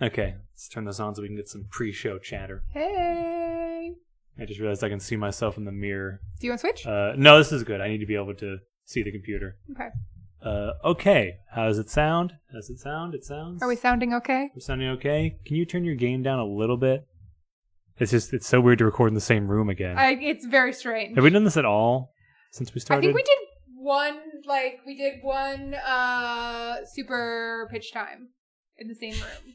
Okay, let's turn this on so we can get some pre-show chatter. Hey. I just realized I can see myself in the mirror. Do you want to switch? Uh, no, this is good. I need to be able to see the computer. okay. Uh, okay, how does it sound? How does it sound? It sounds. Are we sounding okay? We're sounding okay. Can you turn your gain down a little bit? It's just it's so weird to record in the same room again. I, it's very strange. Have we done this at all since we started? I think we did one, like, we did one uh super pitch time in the same room.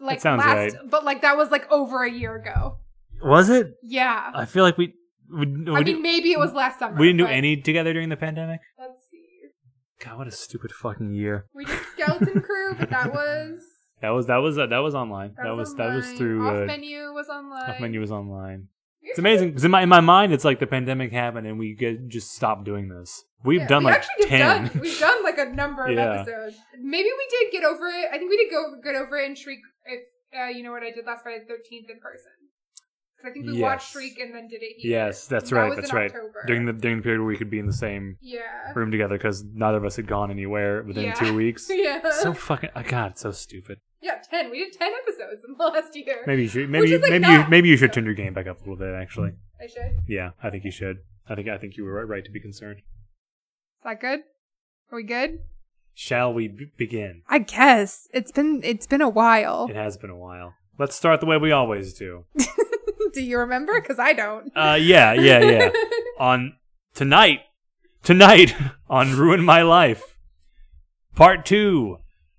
Like sounds last, right. but like that was like over a year ago. Was it? Yeah. I feel like we we, we, I mean, maybe it was last summer. we didn't do any together during the pandemic. Let's see. God, what a stupid fucking year. We did Skeleton Crew, but that was That was that was uh, that was online. that, That, was that was through Off uh, menu was online. off menu was online. It's amazing because in my in my mind it's like the pandemic happened and we get, just stopped doing this. We've Yeah, done we like actually ten. Done, we've done like a number of Yeah. episodes. Maybe we did get over it. I think we did go get over it and Shriek. If uh, you know what I did last Friday the Thirteenth in person. 'Cause I think we watched Yes. Shriek and then did it here. Yes, that's That right. was That's right. October. During the during the period where we could be in the same yeah. room together because neither of us had gone anywhere within Yeah. two weeks. yeah. so fucking oh god, it's so stupid. yeah, ten. We did ten episodes in the last year. Maybe you should maybe is, like, maybe you maybe you should turn your game back up a little bit. Actually, I should. Yeah, I think you should. I think I think you were right, right to be concerned. Is that good? Are we good? Shall we b- begin? I guess it's been it's been a while. It has been a while. Let's start the way we always do. Do you remember? Because I don't. Uh, yeah, yeah, yeah. on tonight, tonight on Ruin My Life, part two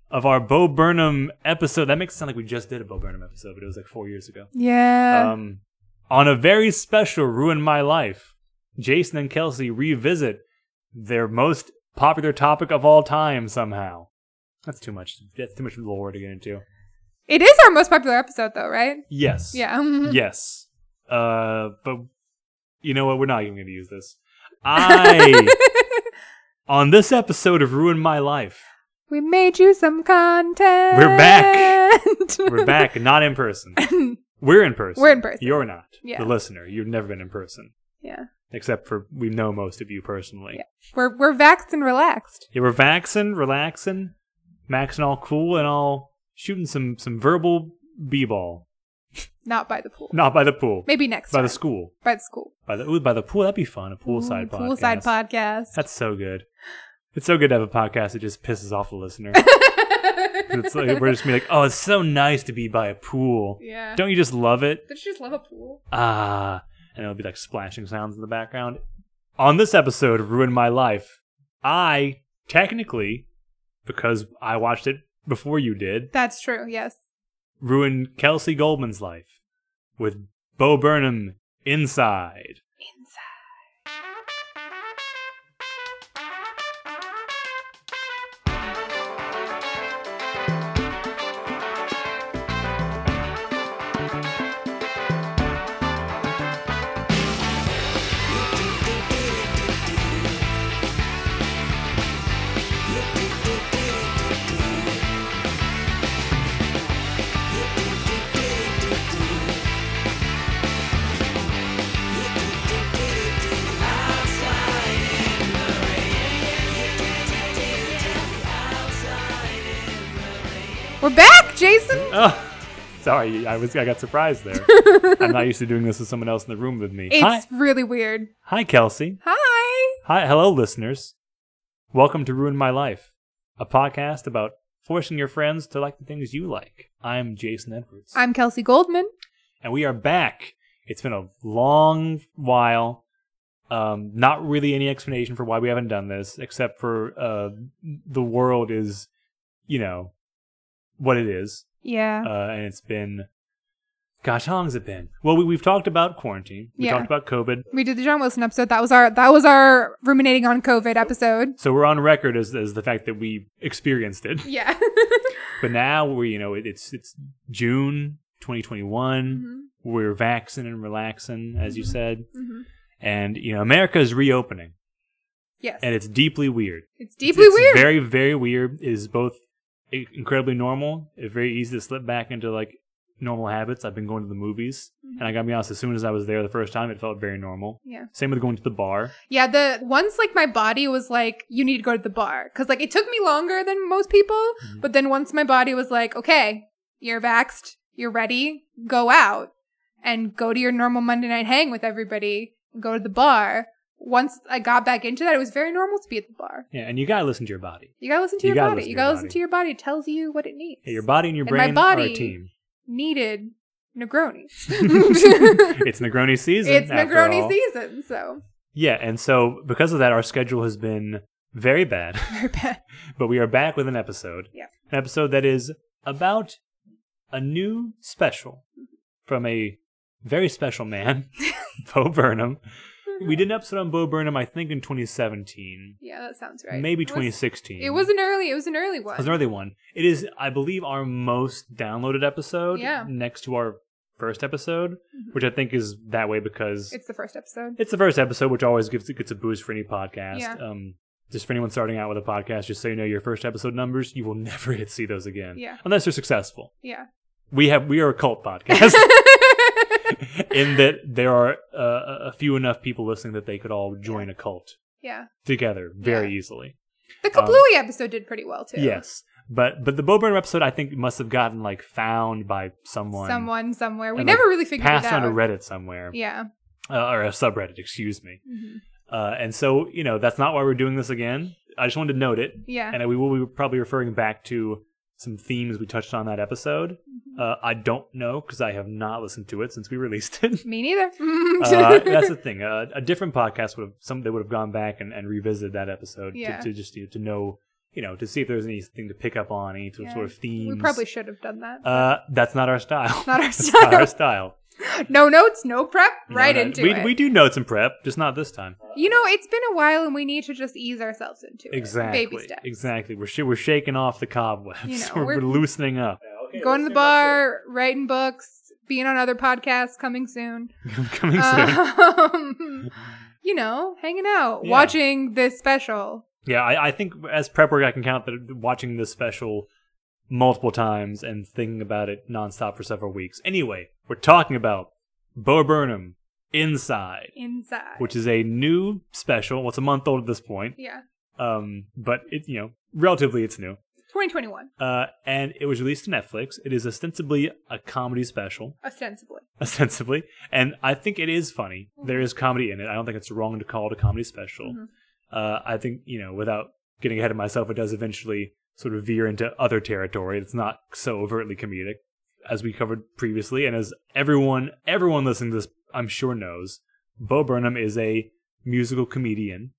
of our Bo Burnham episode. That makes it sound like we just did a Bo Burnham episode, but it was like four years ago. yeah. Um, on a very special Ruin My Life, Jason and Kelsey revisit their most popular topic of all time somehow. That's too much. That's too much lore to get into. it is our most popular episode, though, right? Yes. Yeah. Yes. Uh, but you know what? We're not even going to use this. I on this episode of Ruin My Life, we made you some content. We're back. we're back, not in person. We're in person. We're in person. You're not. Yeah. The listener, you've never been in person, yeah. Except for we know most of you personally. Yeah. We're we're vaxxed and relaxed. Yeah, we're vaxing, relaxing, maxing all cool, and all shooting some some verbal b-ball. Not by the pool. Not by the pool, Maybe next by time. the school. by the school. By the ooh, by the pool. That'd be fun. A poolside Ooh, podcast. Poolside podcast. That's so good. It's so good to have a podcast that just pisses off the listener. it's like, we're just be like, oh, it's so nice to be by a pool. yeah. Don't you just love it? Don't you just love a pool? Ah, and it'll be like splashing sounds in the background. On this episode of Ruin My Life, I technically, because I watched it before you did, That's true. Yes. ruined Kelsey Goldman's life with Bo Burnham inside. Inside. We're back, Jason. Oh, sorry, I was I got surprised there. I'm not used to doing this with someone else in the room with me. It's Hi, really weird. hi, Kelsey. Hi. Hi, hello, listeners. Welcome to Ruin My Life, a podcast about forcing your friends to like the things you like. I'm Jason Edwards, I'm Kelsey Goldman. and we are back. It's been a long while. Um, not really any explanation for why we haven't done this, except for uh, the world is, you know, what it is, Yeah. uh, and it's been. Gosh, how long has it been? Well, we, we've talked about quarantine. We Yeah. talked about COVID. we did the John Wilson episode. That was our that was our ruminating on COVID episode. So we're on record as, as the fact that we experienced it. Yeah. But now we're you know it, it's it's June 2021. Mhm. We're vaccinating and relaxing, as you said, Mhm. and you know America is reopening, Yes. and it's deeply weird. it's deeply it's weird. Very very weird. It is both incredibly normal. It's very easy to slip back into like normal habits. I've been going to the movies, Mhm. and I gotta be honest. As soon as I was there the first time, it felt very normal. Yeah. Same with going to the bar. Yeah, the once like my body was like, you need to go to the bar. Cause like it took me longer than most people. Mhm. But then once my body was like, okay, you're vaxxed, you're ready, go out and go to your normal Monday night hang with everybody, go to the bar. Once I got back into that, it was very normal to be at the bar. Yeah, and you gotta listen to your body. You gotta listen to You your gotta body. listen you gotta listen body. to your body. It tells you what it needs. Yeah, your body and your And my brain are a body- team. Needed Negronis. it's Negroni season. it's Negroni all. season, so Yeah, and so because of that, our schedule has been very bad. very bad. but we are back with an episode. Yeah. An episode that is about a new special from a very special man, Bo Burnham. We did an episode on Bo Burnham, I think, in 2017, Yeah, that sounds right. maybe It was- 2016. It was an early. It was an early one. It was an early one. It is, I believe, our most downloaded episode. Yeah. Next to our first episode, Mhm. which I think is that way because It's the first episode. it's the first episode, which always gives it gets a boost for any podcast. Yeah. Um, just for anyone starting out with a podcast, just so you know your first episode numbers, you will never hit see those again, Yeah. unless you're successful. Yeah. We have we are a cult podcast in that there are uh, a few enough people listening that they could all join a cult yeah. together very easily. The Kablooey episode did pretty well too. Um, Yes, but but the Bo Burnham episode I think must have gotten like found by someone, Someone somewhere. We never like, really figured passed it out. on to Reddit somewhere Yeah. uh, or a subreddit, excuse me. Mhm. Uh, and so you know that's not why we're doing this again. I just wanted to note it. Yeah. and we will be probably referring back to some themes we touched on that episode. Mm-hmm. Uh, I don't know because I have not listened to it since we released it. Me neither. uh, that's the thing. Uh, a different podcast would have some they would have gone back and, and revisited that episode Yeah. to, to just to, to know you know to see if there's anything to pick up on any Yeah. sort of themes. we probably should have done that. Uh, that's not our style. Not our That's not our style. Style. no notes, no prep, right no, into we, it. We do notes and prep, just not this time. you know, it's been a while, and we need to just ease ourselves into it. Exactly. Baby steps. Exactly. We're sh- we're shaking off the cobwebs. You know, we're, we're- we're loosening up. Going to the bar, writing books, being on other podcasts, coming soon. Coming soon. Um, you know, hanging out, Yeah. watching this special. Yeah, I, I think as prep work, I can count that watching this special multiple times and thinking about it nonstop for several weeks. Anyway, we're talking about Bo Burnham Inside, Inside. which is a new special. Well, it's a month old at this point, yeah, um, but it you know relatively it's new. 2021, Uh, and it was released to Netflix. It is ostensibly a comedy special, ostensibly. ostensibly, and I think it is funny. There is comedy in it. I don't think it's wrong to call it a comedy special. Mhm. Uh, I think you know, without getting ahead of myself, it does eventually sort of veer into other territory. It's not so overtly comedic as we covered previously, and as everyone everyone listening to this, I'm sure knows, Bo Burnham is a musical comedian.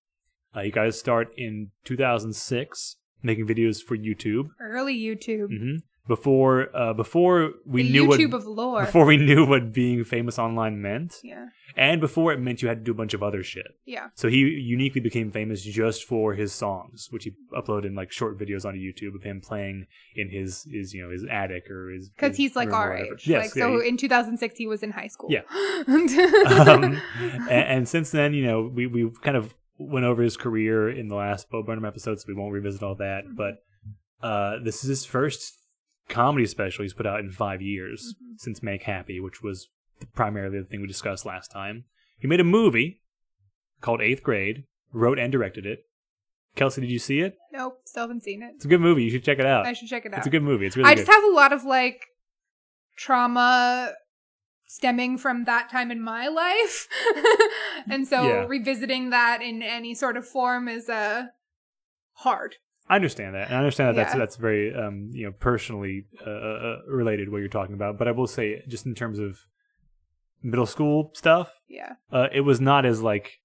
Uh, you guys start in 2006 making videos for YouTube. Early YouTube. hmm Before uh, before we the knew YouTube what of lore. before we knew what being famous online meant, yeah, and before it meant you had to do a bunch of other shit. yeah. So he uniquely became famous just for his songs, which he uploaded in like short videos on YouTube of him playing in his his you know his attic or his Because he's like our age. Yes, like, yeah, so he- in 2006, he was in high school. Yeah. um, and, and since then, you know, we we kind of went over his career in the last Bo Burnham episode, so we won't revisit all that. But uh, this is his first comedy special he's put out in five years Mhm. since Make Happy, which was primarily the thing we discussed last time. He made a movie called Eighth Grade, wrote and directed it. Kelsey, did you see it? nope, still haven't seen it. It's a good movie. You should check it out. I should check it out. It's a good movie. It's really I good. just have a lot of like trauma stemming from that time in my life. and so Yeah. revisiting that in any sort of form is uh hard. I understand that, and I understand that that's Yeah. that's very um, you know personally uh, uh, related what you're talking about. But I will say, just in terms of middle school stuff, Yeah. uh, it was not as like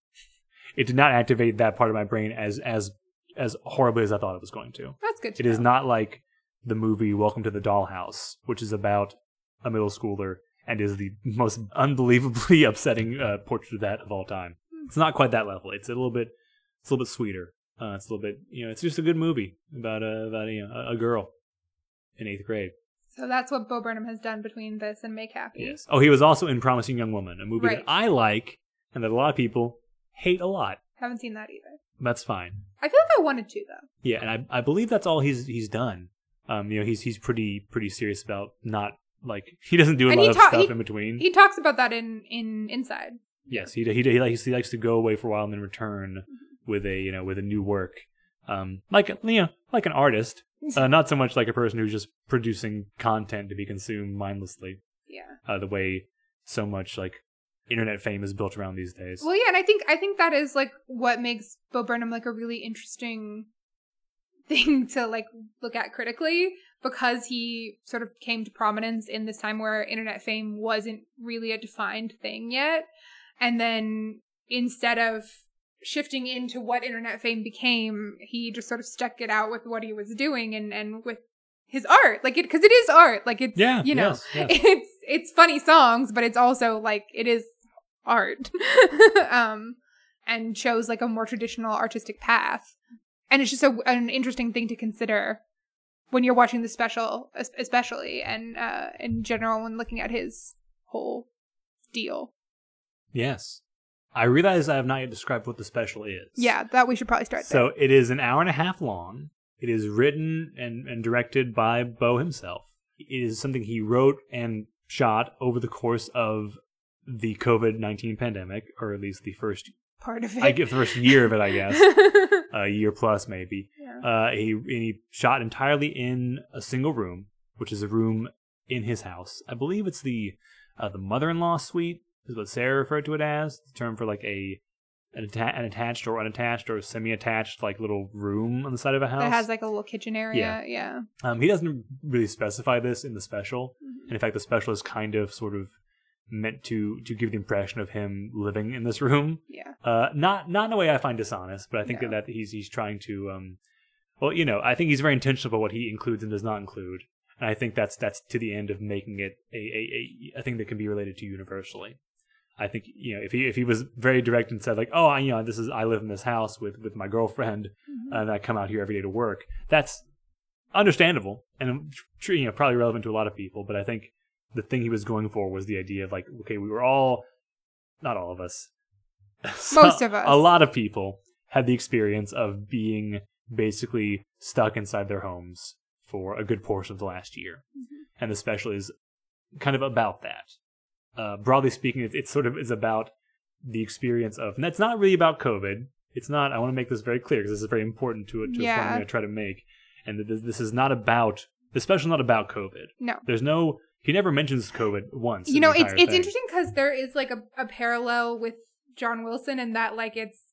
it did not activate that part of my brain as as as horribly as I thought it was going to. That's good to It is know. not like the movie Welcome to the Dollhouse, which is about a middle schooler and is the most unbelievably upsetting uh, portrait of that of all time. It's not quite that level. It's a little bit, it's a little bit sweeter. Uh, it's a little bit, you know, it's just a good movie about a about you know, a, girl in eighth grade. So that's what Bo Burnham has done between this and Make Happy. Yes. Oh, he was also in Promising Young Woman, a movie Right. that I like and that a lot of people hate a lot. Haven't seen that either. That's fine. I feel like I wanted to though. Yeah, and I I believe that's all he's he's done. Um, you know, he's he's pretty pretty serious about not like he doesn't do a And lot he of ta- stuff he- in between. He talks about that in in Inside. yes, he he he likes he likes to go away for a while and then return Mm-hmm. With a you know with a new work, um, like you know like an artist, uh, not so much like a person who's just producing content to be consumed mindlessly, Yeah. uh, the way so much like internet fame is built around these days. Well, yeah, and I think I think that is like what makes Bo Burnham like a really interesting thing to like look at critically because he sort of came to prominence in this time where internet fame wasn't really a defined thing yet. And then instead of shifting into what internet fame became, he just sort of stuck it out with what he was doing and and with his art. Like it because it is art. Like it's yeah, you know, yes, yes. it's it's funny songs, but it's also like it is art. um and shows like a more traditional artistic path. And it's just a, an interesting thing to consider when you're watching the special especially and uh in general when looking at his whole deal. Yes. I realize I have not yet described what the special is. Yeah, that we should probably start there. So it is an hour and a half long. It is written and, and directed by Bo himself. It is something he wrote and shot over the course of the COVID 19 pandemic, or at least the first, Part of it. I get the first year of it, I guess, a year plus maybe. yeah. Uh, he, he shot entirely in a single room, which is a room in his house. I believe it's the uh, the mother-in-law suite is what Sarah referred to it as. The term for like a an, atta- an attached or unattached or semi-attached like little room on the side of a house. That has like a little kitchen area. Yeah. um, he doesn't really specify this in the special, Mhm. and in fact, the special is kind of sort of meant to to give the impression of him living in this room. Yeah. Uh, not not in a way I find dishonest, but I think No. that he's he's trying to um, well, you know, I think he's very intentional about what he includes and does not include, and I think that's that's to the end of making it a a, a, a thing that can be related to universally. I think you know if he if he was very direct and said like, oh, I, you know, this is I live in this house with with my girlfriend Mhm. and I come out here every day to work. That's understandable and tr- you know probably relevant to a lot of people. But I think the thing he was going for was the idea of like, okay, we were all, not all of us, Most of us. a lot of people had the experience of being basically stuck inside their homes for a good portion of the last year, Mhm. and the special is kind of about that. Uh, broadly speaking, it, it sort of is about the experience of, and that's not really about COVID. It's not. I want to make this very clear because this is very important to, to a point I'm going to try to make, and that this, this is not about the special. Not about COVID. No. There's no. He never mentions COVID once. you know it's it's thing. interesting because there is like a, a parallel with john wilson and that like it's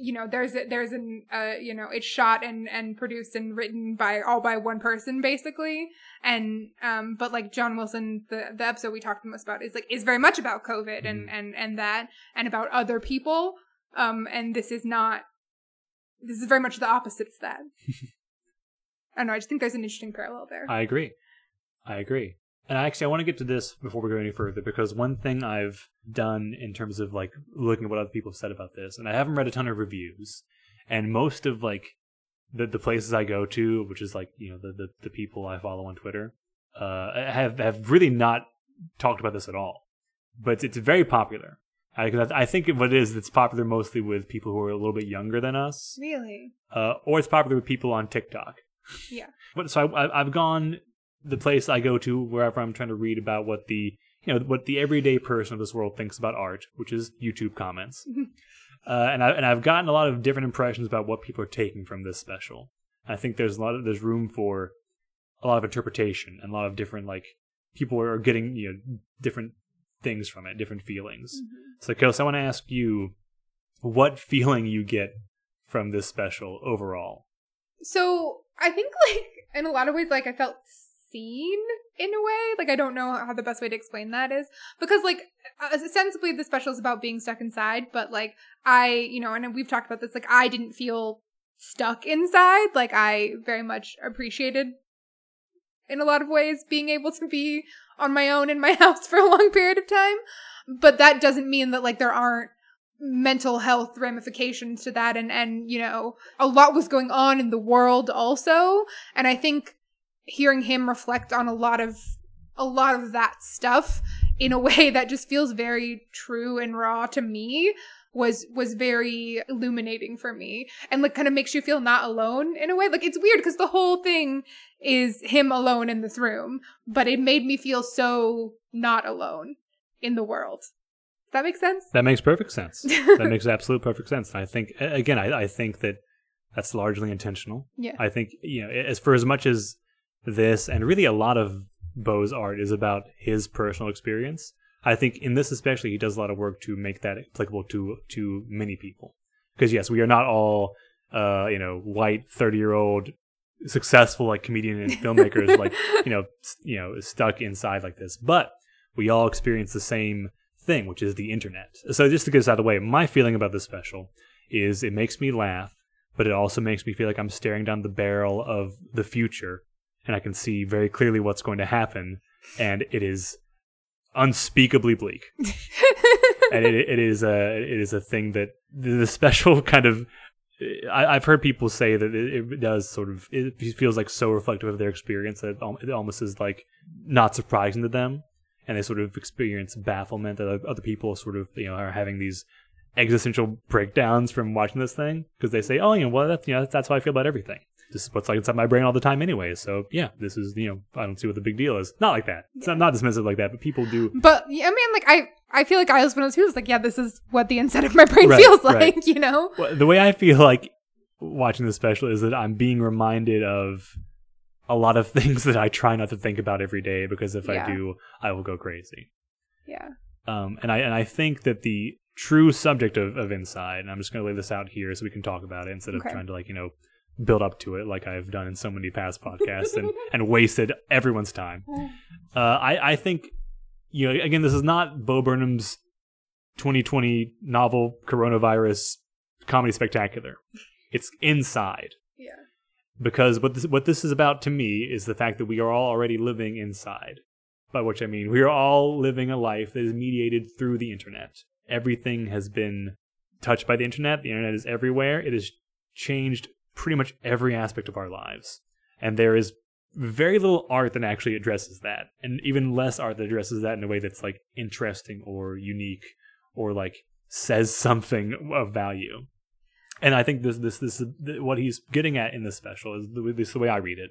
you know there's a, there's an uh you know it's shot and and produced and written by all by one person basically and um but like john wilson the the episode we talked the most about is like is very much about covid and Mhm. and and that and about other people um and this is not this is very much the opposite of that i don't know i just think there's an interesting parallel there I agree. I agree. And actually, I want to get to this before we go any further because one thing I've done in terms of like looking at what other people have said about this, and I haven't read a ton of reviews, and most of like the the places I go to, which is like you know the the, the people I follow on Twitter, uh, have have really not talked about this at all. But it's, very popular. I, I think what it is, it's popular mostly with people who are a little bit younger than us, really uh, or it's popular with people on TikTok. Yeah. But so I, I, I've gone the place I go to wherever I'm trying to read about what the you know what the everyday person of this world thinks about art, which is YouTube comments. uh, and I and I've gotten a lot of different impressions about what people are taking from this special. I think there's a lot of there's room for a lot of interpretation and a lot of different like people are getting you know different things from it, different feelings. So, Kels, I want to ask you what feeling you get from this special overall. So I think like in a lot of ways, like I felt seen in a way. Like I don't know how the best way to explain that is because like uh, ostensibly the special is about being stuck inside, but like I, you know, and we've talked about this. Like I didn't feel stuck inside. Like I very much appreciated in a lot of ways being able to be on my own in my house for a long period of time. But that doesn't mean that like there aren't mental health ramifications to that and and you know a lot was going on in the world also and i think hearing him reflect on a lot of a lot of that stuff in a way that just feels very true and raw to me was was very illuminating for me and like kind of makes you feel not alone in a way like it's weird because the whole thing is him alone in this room but it made me feel so not alone in the world Does that make sense That makes perfect sense. that makes absolute perfect sense. And I think again, I, I think that that's largely intentional. yeah I think you know, as for as much as this and really a lot of Bo's art is about his personal experience. I think in this especially, he does a lot of work to make that applicable to to many people. Because yes, we are not all uh, you know white thirty year old successful like comedian and filmmakers like you know you know stuck inside like this, but we all experience the same thing, which is the internet. So just to get this out of the way, my feeling about this special is it makes me laugh, but it also makes me feel like I'm staring down the barrel of the future, and I can see very clearly what's going to happen, and it is unspeakably bleak. and it, it is a it is a thing that the special kind of. I, I've heard people say that it, it does sort of it feels like so reflective of their experience that it almost is like not surprising to them, and they sort of experience bafflement that other people sort of you know are having these existential breakdowns from watching this thing because they say, oh, you know, well, that's you know that's how I feel about everything. This is what's like inside my brain all the time anyway. So yeah, this is you know I don't see what the big deal is. Not like that. It's not, not dismissive like that, but people do. But yeah, I mean, like I, I feel like I was one of those who's like, yeah, this is what the inside of my brain Right, feels like, right. you know? Well, the way I feel like watching this special is that I'm being reminded of a lot of things that I try not to think about every day because if Yeah. I do, I will go crazy. Yeah, Um, and I and I think that the true subject of, of Inside, and I'm just going to lay this out here so we can talk about it instead of Okay. trying to like you know build up to it like I've done in so many past podcasts and and wasted everyone's time. Uh, I I think you know again this is not Bo Burnham's 2020 novel coronavirus comedy spectacular. It's Inside yeah, because what this what this is about to me is the fact that we are all already living inside. By which I mean we are all living a life that is mediated through the internet. Everything has been touched by the internet. The internet is everywhere. It has changed pretty much every aspect of our lives. And there is very little art that actually addresses that. And even less art that addresses that in a way that's like interesting or unique or like says something of value. And I think this this this what he's getting at in this special is the, this is the way I read it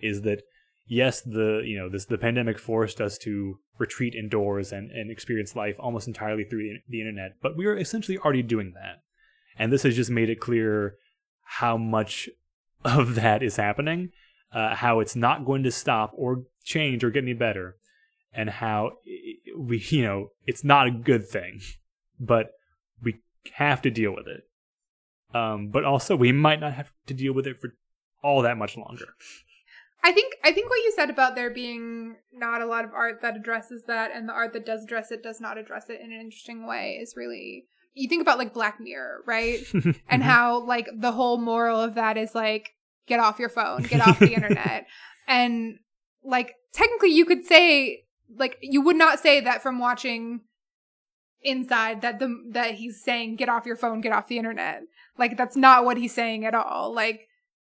is that yes the you know this the pandemic forced us to retreat indoors and and experience life almost entirely through the, the internet but we were essentially already doing that and this has just made it clear how much of that is happening uh, how it's not going to stop or change or get any better and how we you know it's not a good thing but we have to deal with it um, but also we might not have to deal with it for all that much longer I think I think what you said about there being not a lot of art that addresses that, and the art that does address it does not address it in an interesting way is really. You think about like Black Mirror, right? and mm-hmm. how like the whole moral of that is like get off your phone, get off the internet. And like technically you could say like you would not say that from watching inside that the that he's saying get off your phone, get off the internet. Like that's not what he's saying at all. Like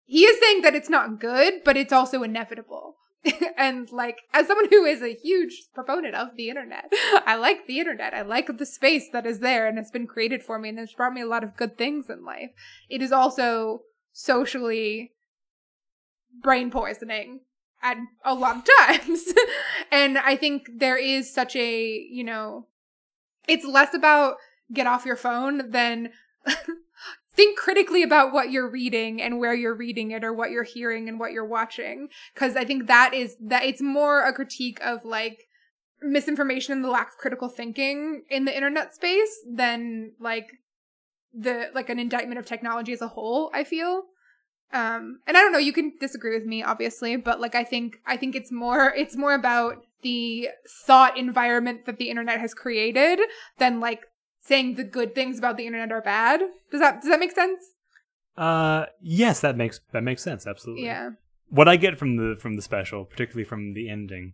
he is saying that it's not good, but it's also inevitable. and like as someone who is a huge proponent of the internet, I like the internet. I like the space that is there and it's been created for me and it's brought me a lot of good things in life. It is also socially brain poisoning at a lot of times. and I think there is such a, you know, it's less about get off your phone than think critically about what you're reading and where you're reading it or what you're hearing and what you're watching. Because i think that is that it's more a critique of like misinformation and the lack of critical thinking in the internet space than like the like an indictment of technology as a whole i feel. Um and i don't know you can disagree with me obviously but like i think i think it's more it's more about the thought environment that the internet has created than like saying the good things about the internet are bad? Does that does that make sense? Uh yes that makes that makes sense absolutely. Yeah. What I get from the from the special, particularly from the ending,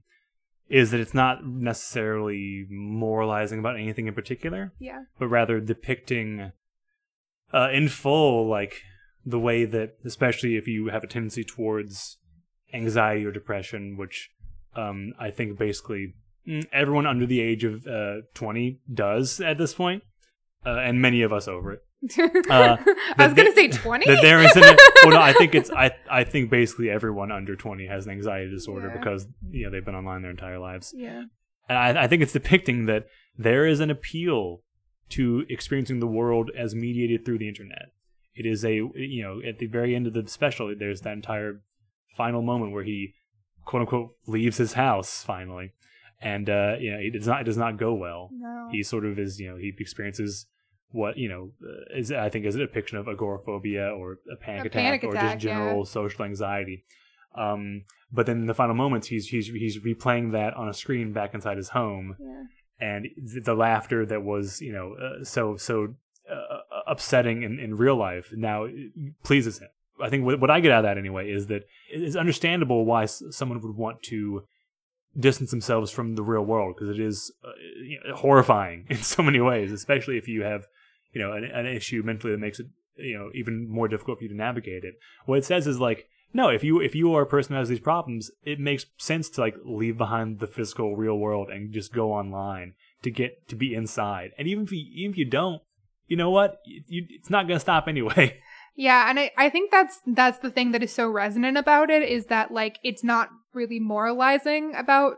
is that it's not necessarily moralizing about anything in particular, yeah. but rather depicting uh, in full like the way that, especially if you have a tendency towards anxiety or depression, which um, I think basically everyone under the age of uh, 20 does at this point. uh, and many of us over it. I was gonna say twenty. That there isn't. A, well, no, I think it's. I I think basically everyone under twenty has an anxiety disorder Yeah. because you know they've been online their entire lives. yeah, And I, I think it's depicting that there is an appeal to experiencing the world as mediated through the internet. It is a you know at the very end of the special, there's that entire final moment where he quote unquote leaves his house finally, and uh, you know it does not it does not go well. no. He sort of is you know he experiences what you know uh, is I think is a depiction of agoraphobia or a panic A attack panic or attack, just general social anxiety. Um, but then in the final moments, he's he's he's replaying that on a screen back inside his home, yeah. and the laughter that was you know uh, so so uh, upsetting in, in real life now pleases him. I think what, what I get out of that anyway is that it's understandable why someone would want to distance themselves from the real world because it is uh, horrifying in so many ways, especially if you have you know an, an issue mentally that makes it you know even more difficult for you to navigate it. What it says is like no, if you if you are a person who has these problems, it makes sense to like leave behind the physical real world and just go online to get to be inside. And even if you even if you don't, you know what? You, it's not going to stop anyway. Yeah, and I, I think that's that's the thing that is so resonant about it is that like it's not really moralizing about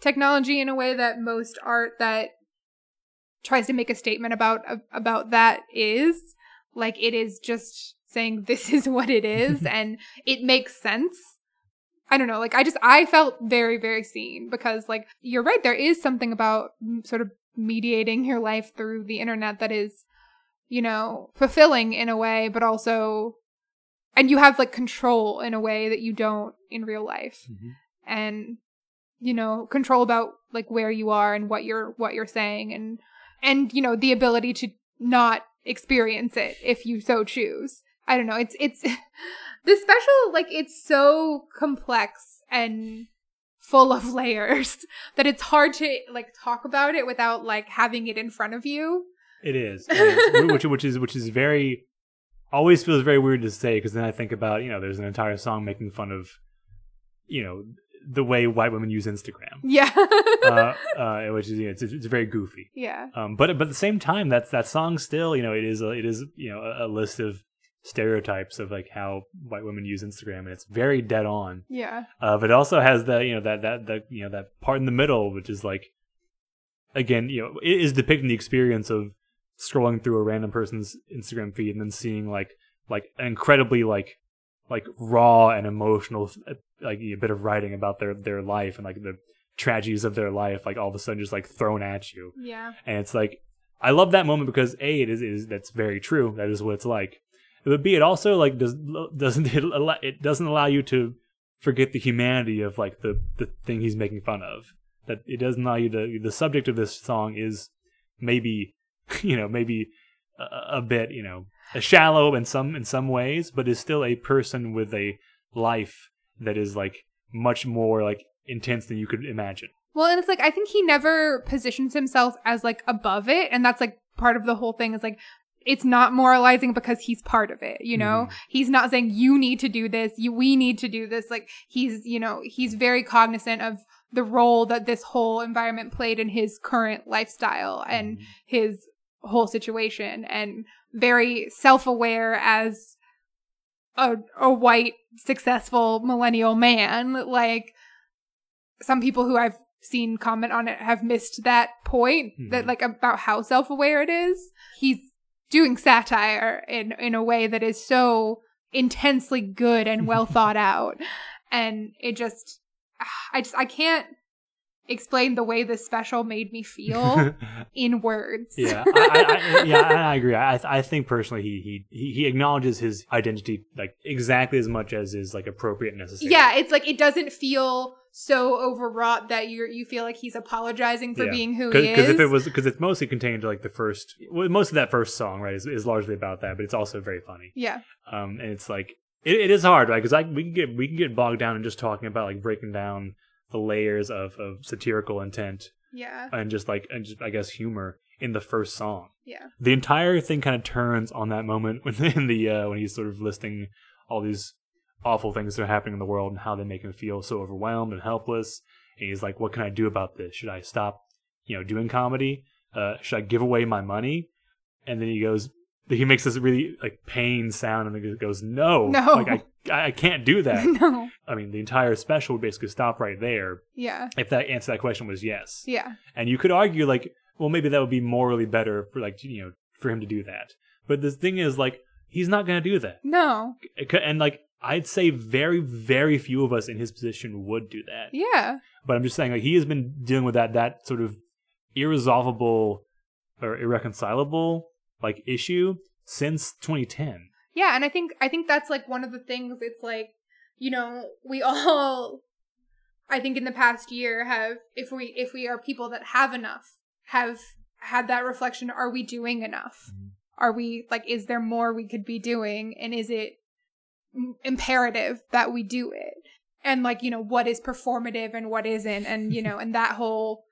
technology in a way that most art that tries to make a statement about about that is like it is just saying this is what it is and it makes sense. I don't know, like I just I felt very very seen because like you're right there is something about mm, sort of mediating your life through the internet that is you know, fulfilling in a way, but also, and you have like control in a way that you don't in real life. Mm-hmm. And, you know, control about like where you are and what you're, what you're saying and, and, you know, the ability to not experience it if you so choose. I don't know. It's, it's, the special, like, it's so complex and full of layers that it's hard to like talk about it without like having it in front of you. It is, it is. which which is which is very always feels very weird to say because then I think about you know there's an entire song making fun of you know the way white women use Instagram, Yeah. uh, uh, which is you know, it's it's very goofy. yeah. Um, but but at the same time, that's that song still you know it is a, it is you know a, a list of stereotypes of like how white women use Instagram and it's very dead on. Yeah. Uh, but it also has the you know that that that you know that part in the middle, which is like, again, you know, it is depicting the experience of scrolling through a random person's Instagram feed and then seeing like like an incredibly like like raw and emotional like a bit of writing about their their life and like the tragedies of their life like all of a sudden just like thrown at you. Yeah. and it's like I love that moment because a it is, it is that's very true. That is what it's like. But b it also like does doesn't it, allow, it doesn't allow you to forget the humanity of like the the thing he's making fun of. That it doesn't allow you to the subject of this song is maybe you know maybe a, a bit you know shallow in some in some ways but is still a person with a life that is like much more like intense than you could imagine Well, and it's like I think he never positions himself as like above it, and that's like part of the whole thing is like it's not moralizing because he's part of it, you know? Mhm. He's not saying you need to do this, you we need to do this. Like he's, you know, he's very cognizant of the role that this whole environment played in his current lifestyle and Mhm. his whole situation and very self-aware as a a white successful millennial man like some people who I've seen comment on it have missed that point that Mhm. like about how self-aware it is. He's doing satire in in a way that is so intensely good and well thought out and it just I just I can't explain the way this special made me feel in words. yeah, I, I, I, yeah, I, agree. I, I think personally, he, he he acknowledges his identity like exactly as much as is like appropriate and necessary. Yeah, it's like it doesn't feel so overwrought that you you feel like he's apologizing for Yeah. being who he is. because if it was because it's mostly contained to like the first, well, most of that first song, right, is, is largely about that, but it's also very funny. yeah, Um, and it's like it, it is hard, right? Because I we can get we can get bogged down in just talking about like breaking down the layers of of satirical intent yeah, and just like and just I guess humor in the first song. yeah, the entire thing kind of turns on that moment when in the uh, when he's sort of listing all these awful things that are happening in the world and how they make him feel so overwhelmed and helpless. And he's like, "What can I do about this? Should I stop, you know, doing comedy? Uh, should I give away my money?" and then he goes he makes this really like pain sound and then he goes no No. like i i can't do that no. i mean the entire special would basically stop right there Yeah. if that answer to that question was yes Yeah. and you could argue like well maybe that would be morally better for like you know for him to do that but the thing is like he's not going to do that No. and like i'd say very very few of us in his position would do that Yeah. but i'm just saying like he has been dealing with that that sort of irresolvable or irreconcilable like issue since 2010 Yeah, and I think I think that's like one of the things it's like, you know, we all I think in the past year have if we if we are people that have enough have had that reflection are we doing enough? Mhm. Are we like is there more we could be doing and is it imperative that we do it? And like, you know, what is performative and what isn't and you know, and that whole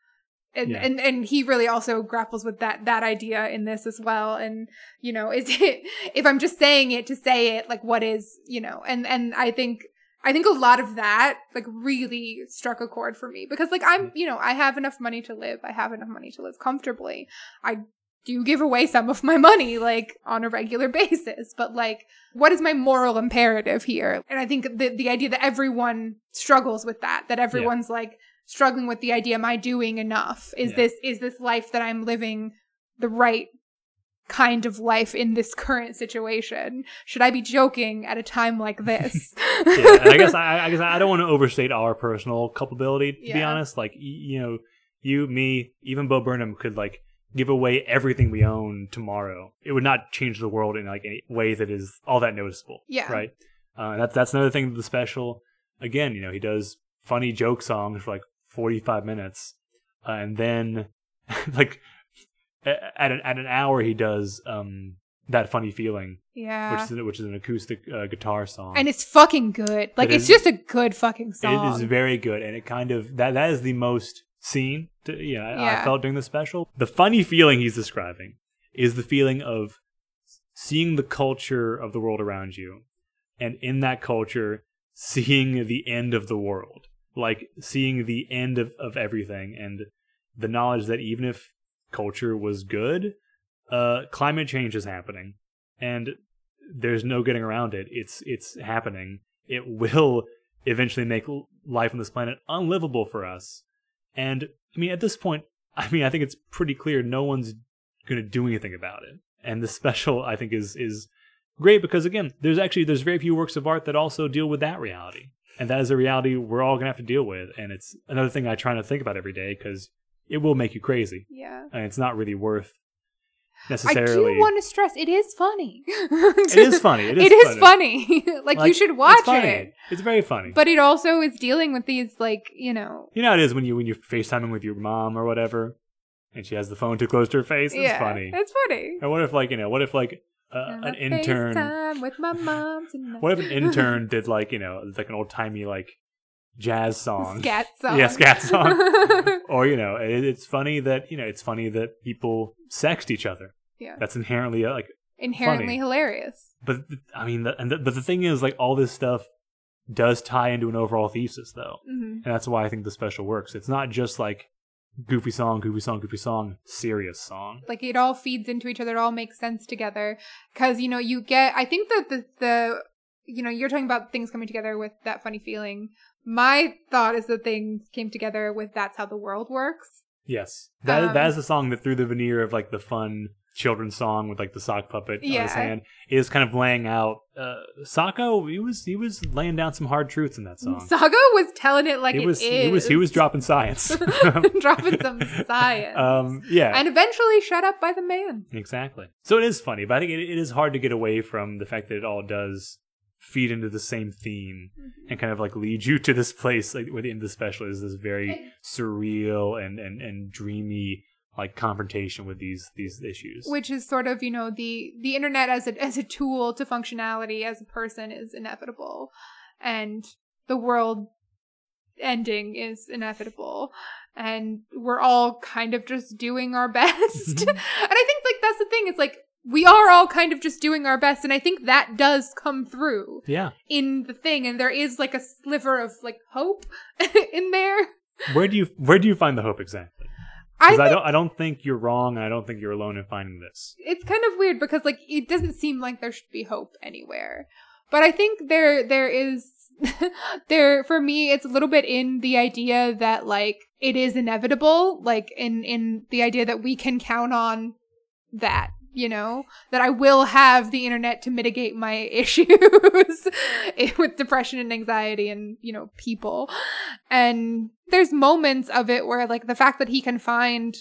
and, Yeah. and and he really also grapples with that that idea in this as well. And you know is it if i'm just saying it to say it like what is you know and and i think i think a lot of that like really struck a chord for me because like i'm mm. you know i have enough money to live. I have enough money to live comfortably. I do give away some of my money like on a regular basis. But like what is my moral imperative here? And i think the the idea that everyone struggles with that that everyone's like struggling with the idea am i doing enough is Yeah. this is this life that i'm living the right kind of life in this current situation should i be joking at a time like this yeah, and I guess I, I guess I don't want to overstate our personal culpability. To be honest, like you know, you, me, even Bo Burnham could like give away everything we own tomorrow. It would not change the world in like a way that is all that noticeable. Yeah. right. Uh, that's that's another thing with the special. Again, you know, he does funny joke songs for like forty five minutes, uh, and then like at an at an hour he does um that funny feeling, yeah which is which is an acoustic uh, guitar song. and it's fucking good like It it's just a good fucking song It is very good, and it kind of that that is the most seen. To, you know, I, I felt during the special. The funny feeling he's describing is the feeling of seeing the culture of the world around you, and in that culture, seeing the end of the world, like seeing the end of of everything, and the knowledge that even if culture was good, uh, climate change is happening, and there's no getting around it. It's it's happening. It will eventually make life on this planet unlivable for us. And I mean, at this point, I mean, I think it's pretty clear no one's going to do anything about it. And the special, I think, is is great because again, there's actually there's very few works of art that also deal with that reality, and that is a reality we're all going to have to deal with. And it's another thing I try to think about every day because it will make you crazy, yeah and it's not really worth necessarily I do want to stress it is funny. it is funny. It is, It is funny. like, you should watch it's funny. it. It's very funny. But it also is dealing with these like, you know, You know how it is when you when you're FaceTiming with your mom or whatever, and she has the phone too close to her face. It's yeah, funny. It's funny. Or what if like you know what if like uh, an intern? FaceTime with my mom tonight. What if an intern did like you know like an old timey like jazz song? Scat song. Yeah, scat song. Or you know it, it's funny that you know it's funny that people sexed each other. Yeah. That's inherently uh, like. Inherently funny. hilarious. But I mean, the, and the, but the thing is, like all this stuff does tie into an overall thesis, though. hmm and that's why I think the special works. It's not just like goofy song, goofy song, goofy song, serious song. Like it all feeds into each other. It all makes sense together. Cause, you know, you get, I think that the, the, you know, you're talking about things coming together with that funny feeling. My thought is that things came together with That's How the World Works. Yes, that Um, that is a song that through the veneer of like the fun children's song with like the sock puppet on his hand is kind of laying out. Uh, Socko, he was he was laying down some hard truths in that song. Socko was telling it like he it was is. he was he was dropping science. dropping some science. um, yeah, and eventually shut up by the man. Exactly. So it is funny, but I think it, it is hard to get away from the fact that it all does feed into the same theme and kind of like lead you to this place like within the special is this very surreal and, and, and dreamy like confrontation with these these issues. Which is sort of, you know, the the internet as a as a tool to functionality as a person is inevitable. And the world ending is inevitable. And we're all kind of just doing our best. And I think like that's the thing, it's like we are all kind of just doing our best and I think that does come through. yeah. in the thing and there is like a sliver of like hope in there Where do you where do you find the hope exactly? I I, don't I don't think you're wrong, and I don't think you're alone in finding this. it's kind of weird because like it doesn't seem like there should be hope anywhere. But I think there there is there for me it's a little bit in the idea that like it is inevitable, like in in the idea that we can count on that, you know, that I will have the internet to mitigate my issues with depression and anxiety and, you know, people. And there's moments of it where like the fact that he can find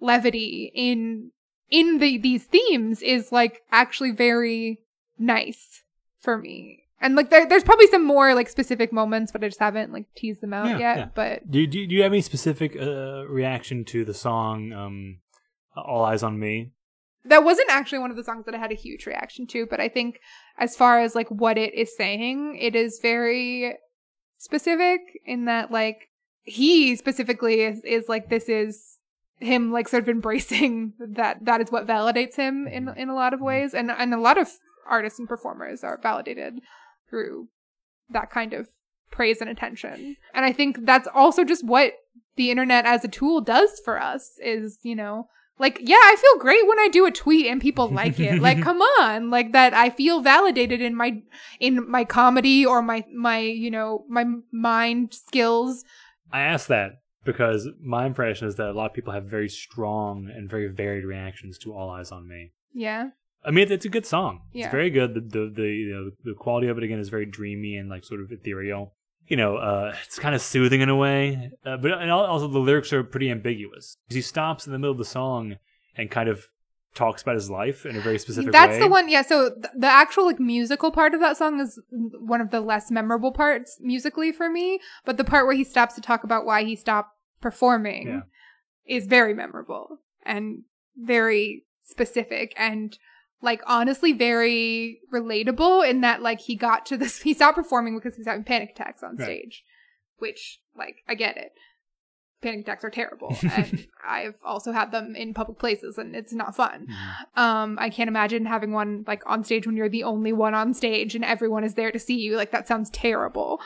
levity in in the these themes is like actually very nice for me. And like there, there's probably some more like specific moments, but I just haven't like teased them out Yeah, yet. yeah. But Do do you do you have any specific uh, reaction to the song um, "All Eyes on Me"? That wasn't actually one of the songs that I had a huge reaction to. But I think as far as like what it is saying, it is very specific in that like he specifically is, is like this is him like sort of embracing that that is what validates him in mm-hmm. in a lot of mm-hmm. ways. And and a lot of artists and performers are validated through that kind of praise and attention. And i think that's also just what the internet as a tool does for us is you know like yeah i feel great when i do a tweet and people like it like come on like that i feel validated in my in my comedy or my my you know my mind skills I ask that because my impression is that a lot of people have very strong and very varied reactions to "All Eyes on Me." yeah I mean, it's a good song. Yeah. It's very good. The the the you know, the quality of it again is very dreamy and like sort of ethereal. You know, uh, it's kind of soothing in a way, uh, but and also the lyrics are pretty ambiguous. 'Cause He stops in the middle of the song and kind of talks about his life in a very specific way. That's way. the one. Yeah. So th- the actual like musical part of that song is one of the less memorable parts musically for me. But the part where he stops to talk about why he stopped performing Yeah. is very memorable and very specific and like honestly very relatable in that like he got to this he stopped performing because he's having panic attacks on Right. stage which like i get it panic attacks are terrible and i've also had them in public places and it's not fun Mhm. um, I can't imagine having one like on stage when you're the only one on stage and everyone is there to see you. Like that sounds terrible.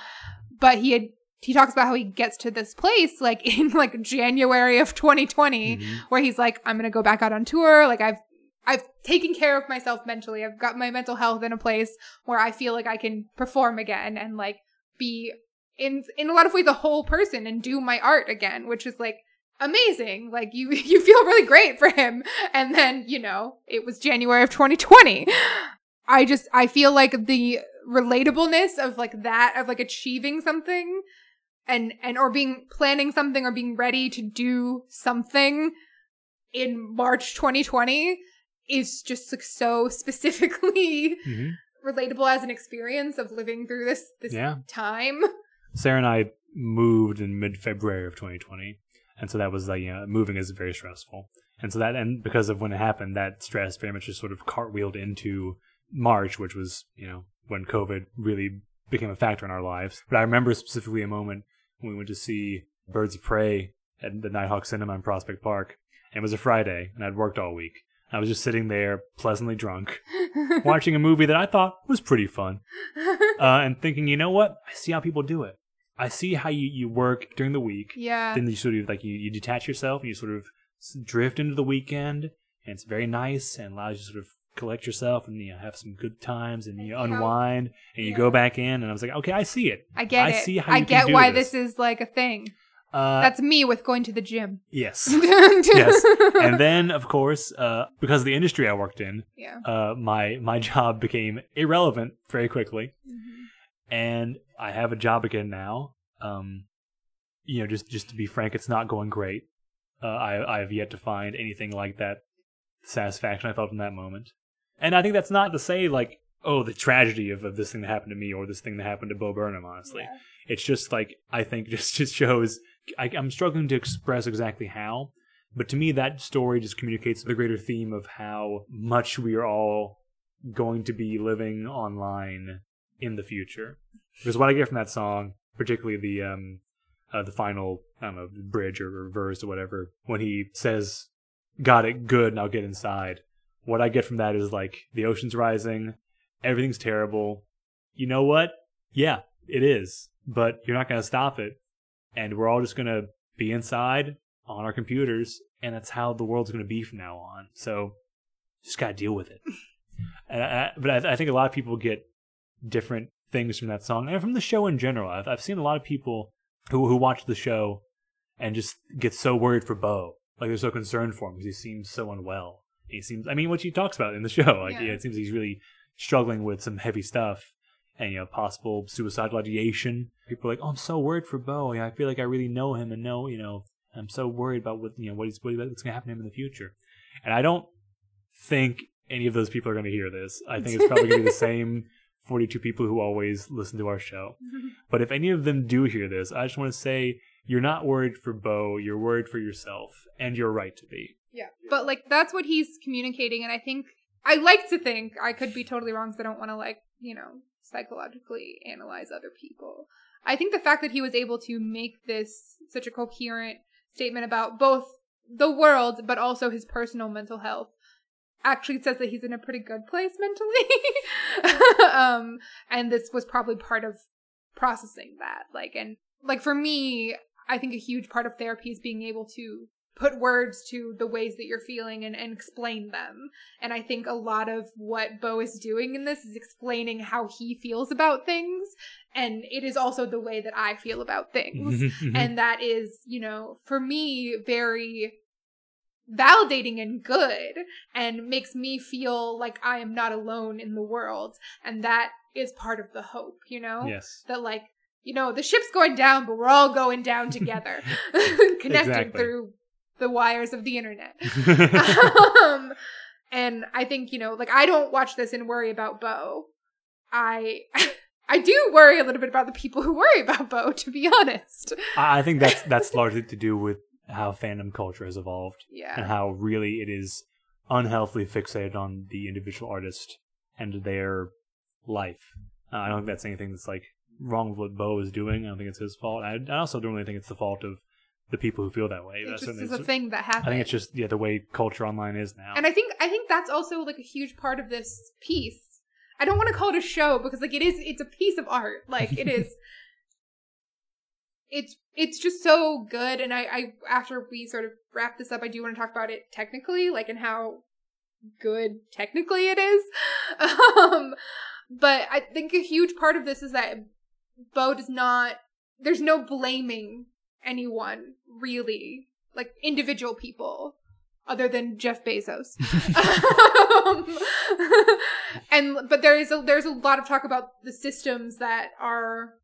But he had he talks about how he gets to this place like in like January of 2020 Mhm. where he's like, I'm gonna go back out on tour. Like I've I've taken care of myself mentally. I've got my mental health in a place where I feel like I can perform again and like be in in a lot of ways a whole person and do my art again, which is like amazing. Like you you feel really great for him. And then, you know, it was January of 2020. I just I feel like the relatableness of like that of like achieving something and and or being planning something or being ready to do something in March 2020 is just like so specifically Mhm. relatable as an experience of living through this this Yeah. time. Sarah and I moved in mid February of 2020, and so that was like you know moving is very stressful, and so that and because of when it happened, that stress very much just sort of cartwheeled into March, which was you know when COVID really became a factor in our lives. But I remember specifically a moment when we went to see Birds of Prey at the Nitehawk Cinema in Prospect Park, and it was a Friday, and I'd worked all week. I was just sitting there, pleasantly drunk, watching a movie that I thought was pretty fun uh, and thinking, you know what? I see how people do it. I see how you, you work during the week. yeah. Then you sort of like you, you detach yourself and you sort of drift into the weekend, and it's very nice and allows you to sort of collect yourself and you know, have some good times and you unwind and you Yeah. go back in. And I was like, okay, I see it. I get I it. see how I get why this. this is like a thing. Uh, That's me with going to the gym. yes. yes. And then, of course, uh, because of the industry I worked in, yeah. uh, my my job became irrelevant very quickly. Mhm. and I have a job again now. Um, you know, just just to be frank, it's not going great. Uh, I I have yet to find anything like that satisfaction I felt in that moment, and I think that's not to say like oh the tragedy of, of this thing that happened to me or this thing that happened to Bo Burnham. Honestly, Yeah. it's just like I think just just shows I, I'm struggling to express exactly how, but to me that story just communicates the greater theme of how much we are all going to be living online in the future. Because what I get from that song, particularly the um uh, the final I don't know bridge or, verse or whatever, when he says, "Got it, good, now get inside." What I get from that is like the ocean's rising, everything's terrible. You know what? Yeah, it is, but you're not gonna stop it, and we're all just gonna be inside on our computers, and that's how the world's going to be from now on. So just got to deal with it. and I, but I, I think a lot of people get different things from that song and from the show in general. I've, I've seen a lot of people who who watch the show and just get so worried for Bo, like they're so concerned for him because he seems so unwell. He seems, I mean, what he talks about in the show, like Yeah. yeah, it seems he's really struggling with some heavy stuff and you uh, know possible suicidal ideation. People are like, oh, I'm so worried for Bo. Yeah, I feel like I really know him and know, you know, I'm so worried about what you know what he's what's going to happen to him in the future. And I don't think any of those people are going to hear this. I think it's probably going to be the same 42 people who always listen to our show. But if any of them do hear this, I just want to say you're not worried for Bo. You're worried for yourself, and you're right to be. Yeah. But like that's what he's communicating and I think I like to think I could be totally wrong because I don't want to like, you know, psychologically analyze other people. I think the fact that he was able to make this such a coherent statement about both the world but also his personal mental health actually says that he's in a pretty good place mentally. um and this was probably part of processing that. Like and like for me, I think a huge part of therapy is being able to put words to the ways that you're feeling and, and explain them. And I think a lot of what Bo is doing in this is explaining how he feels about things. And it is also the way that I feel about things. And that is, you know, for me, very validating and good and makes me feel like I am not alone in the world. And that is part of the hope, you know? yes. that like you know the ship's going down but we're all going down together connected Exactly. through the wires of the internet um, and i think you know like i don't watch this and worry about bo i i do worry a little bit about the people who worry about bo to be honest I think that's that's largely to do with how fandom culture has evolved Yeah. and how really it is unhealthily fixated on the individual artist and their life. Uh, I don't think that's anything that's like wrong with what Bo is doing. I don't think it's his fault. I, I also don't really think it's the fault of the people who feel that way. it That's just is a thing that happens I think it's just yeah the way culture online is now. and i think i think that's also like a huge part of this piece i don't want to call it a show because like it is it's a piece of art like it is it's it's just so good and I, I after we sort of wrap this up i do want to talk about it technically like and how good technically it is um but i think a huge part of this is that bo does not there's no blaming anyone really like individual people other than jeff bezos. Um, and but there is a there's a lot of talk about the systems that are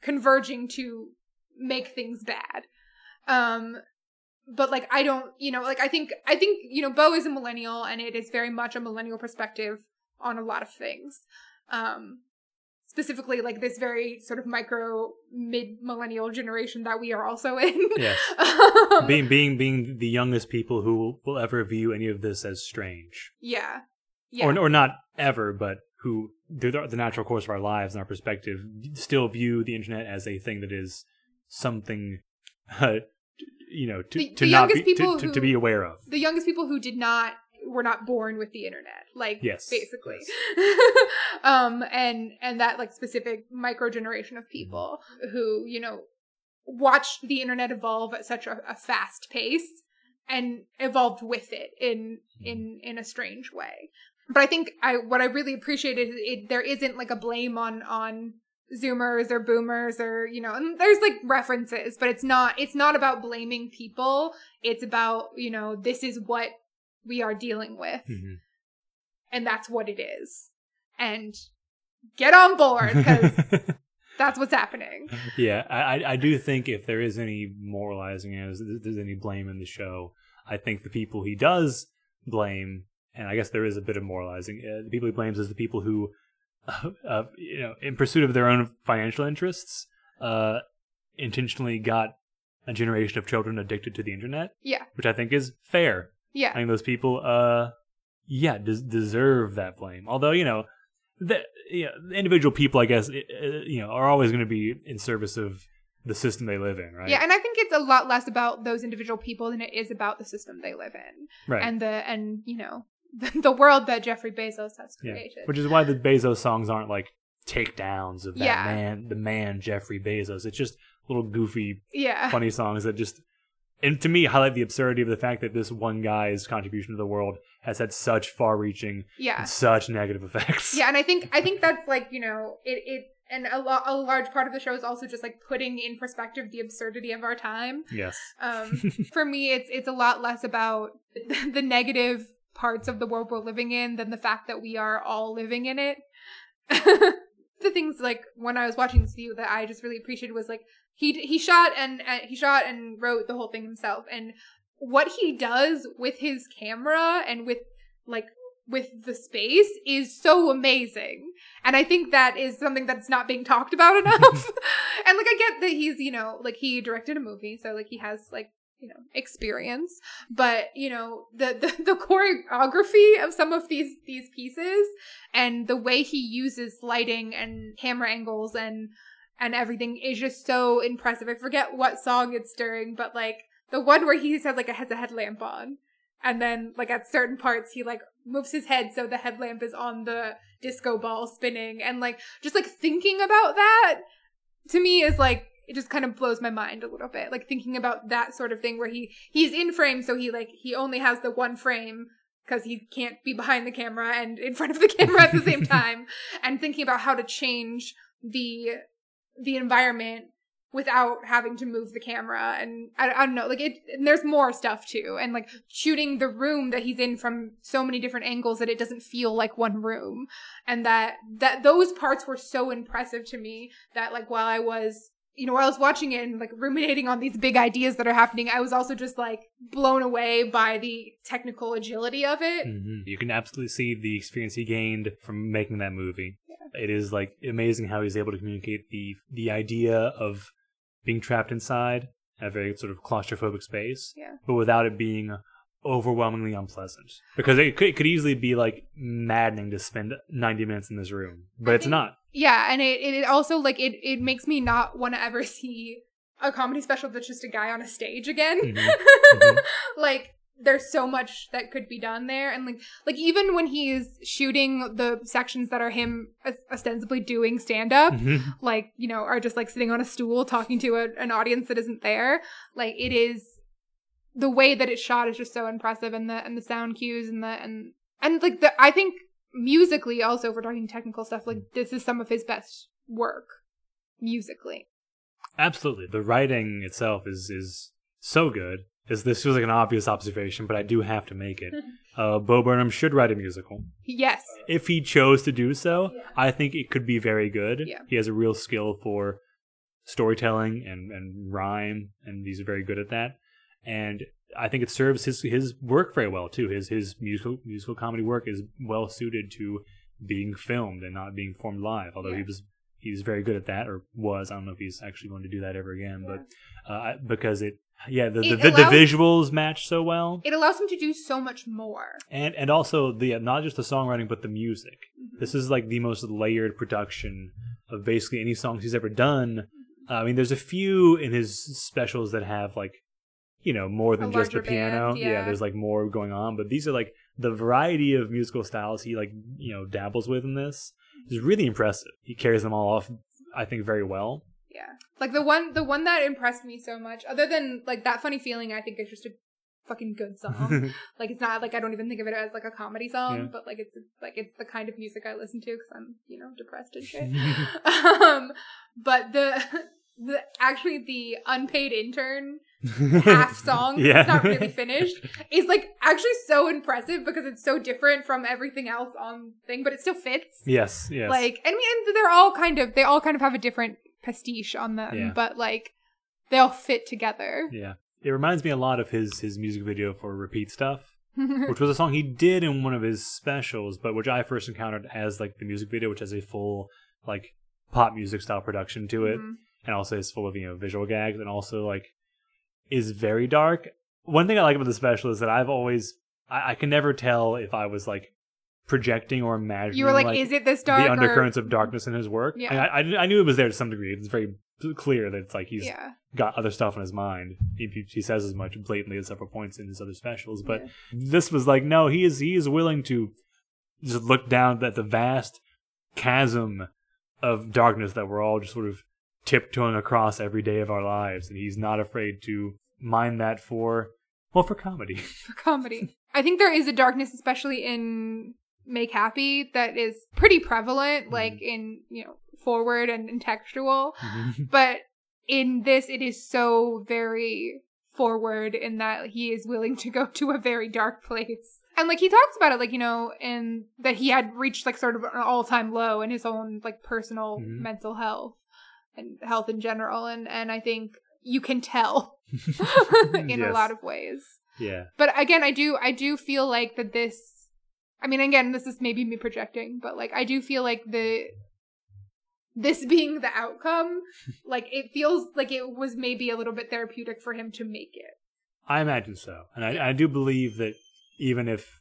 converging to make things bad. Um but like i don't you know like i think i think you know bo is a millennial and it is very much a millennial perspective on a lot of things. Um specifically like this very sort of micro mid millennial generation that we are also in yes. um, being being being the youngest people who will ever view any of this as strange, yeah yeah or or not ever, but who through the, the natural course of our lives and our perspective still view the internet as a thing that is something, uh, you know, to The- to the not be, to, to, who- to be aware of. the youngest people who did not were not born with the internet. Like Yes, basically. um and and that like specific micro generation of people who you know watched the internet evolve at such a, a fast pace and evolved with it in in in a strange way. But i think i what i really appreciated is it there isn't like a blame on on zoomers or boomers or you know and there's like references but it's not it's not about blaming people. It's about you know this is what we are dealing with Mhm. and that's what it is and get on board because that's what's happening yeah, I I- do think if there is any moralizing, as there's any blame in the show, I think the people he does blame, and I guess there is a bit of moralizing. Uh, the people he blames is the people who, uh, uh, you know, in pursuit of their own financial interests, uh, intentionally got a generation of children addicted to the internet, yeah which I think is fair. Yeah I think those people, uh, yeah, des- deserve that blame. Although you know, the you know, individual people, I guess, uh, you know, are always going to be in service of the system they live in, right? yeah and i think it's a lot less about those individual people than it is about the system they live in right. and the and you know the, the world that jeffrey bezos has yeah. created Which is why the Bezos songs aren't like takedowns of that Yeah. man, the man Jeffrey Bezos. It's just little goofy, yeah funny songs that just and to me highlight the absurdity of the fact that this one guy's contribution to the world has had such far-reaching Yeah. such negative effects. Yeah, and I think I think that's like you know it it and a lot a large part of the show is also just like putting in perspective the absurdity of our time. Yes. Um, for me, it's it's a lot less about the negative parts of the world we're living in than the fact that we are all living in it. The things like when I was watching this view that I just really appreciated was like he he shot and uh, he shot and wrote the whole thing himself. And what he does with his camera and with like with the space is so amazing. And i think that is something that's not being talked about enough. And like i get that he's you know like he directed a movie so like he has like you know experience. But you know the, the the choreography of some of these these pieces and the way he uses lighting and camera angles and and everything is just so impressive. I forget what song it's during but like the one where he says like it has a headlamp on. And then like at certain parts he like moves his head so the headlamp is on the disco ball spinning. And like just like thinking about that to me is like it just kind of blows my mind a little bit like thinking about that sort of thing where he he's in frame so he like he only has the one frame because he can't be behind the camera and in front of the camera at the same time and thinking about how to change the the environment without having to move the camera and I, I don't know like it and there's more stuff too and like shooting the room that he's in from so many different angles that it doesn't feel like one room and that that those parts were so impressive to me that like while I was you know while I was watching it and like ruminating on these big ideas that are happening I was also just like blown away by the technical agility of it Mhm. You can absolutely see the experience he gained from making that movie. It is like amazing how he's able to communicate the the idea of being trapped inside a very sort of claustrophobic space, Yeah. but without it being overwhelmingly unpleasant. Because it could, it could easily be like maddening to spend 90 minutes in this room, but I it's not. Yeah, and it it also like it it makes me not want to ever see a comedy special that's just a guy on a stage again. Mhm. Mhm. like there's so much that could be done there and like like even when he's shooting the sections that are him ostensibly doing stand up Mhm. like you know are just like sitting on a stool talking to a, an audience that isn't there like it is the way that it's shot is just so impressive and the and the sound cues and the and and like the i think musically also if we're talking technical stuff like this is some of his best work musically Absolutely. The writing itself is is so good. Is this feels like an obvious observation, but I do have to make it. Uh, Bo Burnham should write a musical. yes if he chose to do so, Yeah. I think it could be very good. Yeah. He has a real skill for storytelling and, and rhyme, and he's very good at that. And I think it serves his his work very well too. His his musical musical comedy work is well suited to being filmed and not being performed live. Although he Yeah. was he's very good at that, or was. I don't know if he's actually going to do that ever again, but uh, because it yeah the the, It the, the visuals match so well, it allows him to do so much more and and also the not just the songwriting but the music. This is like the most layered production of basically any songs he's ever done. Uh, I mean, there's a few in his specials that have like, you know, more than just the piano. band, yeah. there's like more going on, but these are like the variety of musical styles he like, you know, dabbles with in this is really impressive. He carries them all off, I think, very well. Yeah. Like the one the one that impressed me so much, other than like that funny feeling, I think is just a fucking good song. like it's not like I don't even think of it as like a comedy song, Yeah. but like it's like it's the kind of music I listen to because I'm you know depressed and shit. um, but the the actually the unpaid intern half song Yeah. that's not really finished is like actually so impressive because it's so different from everything else on thing, but it still fits. yes, yes. Like, I mean, and they're all kind of, they all kind of have a different pastiche on them, Yeah. but like, they all fit together. yeah. It reminds me a lot of his his music video for Repeat Stuff. which was a song he did in one of his specials, but which I first encountered as like the music video, which has a full like pop music style production to it, Mhm. and also is full of you know visual gags, and also like is very dark. One thing I like about the special is that I've always I, I can never tell if I was like projecting or imagining. you were like, is it this dark? the or- undercurrents of darkness in his work? Yeah. I, I, I knew it was there to some degree. It's very clear that it's like he's Yeah. got other stuff in his mind. He, he- he says as much blatantly at several points in his other specials, but Yeah. this was like, no, he is he is willing to just look down at the vast chasm of darkness that we're all just sort of tiptoeing across every day of our lives, and he's not afraid to mind that for well for comedy. for comedy. I think there is a darkness, especially in Make Happy, that is pretty prevalent, like in, you know, forward and, and textual. But in this, it is so very forward in that he is willing to go to a very dark place. And like he talks about it, like, you know, and that he had reached like sort of an all time low in his own like personal Mhm. mental health and health in general. And, and I think you can tell in a lot of ways yeah. but again i do i do feel like that this i mean again this is maybe me projecting but like i do feel like the this being the outcome like it feels like it was maybe a little bit therapeutic for him to make it I imagine so, and I, I do believe that even if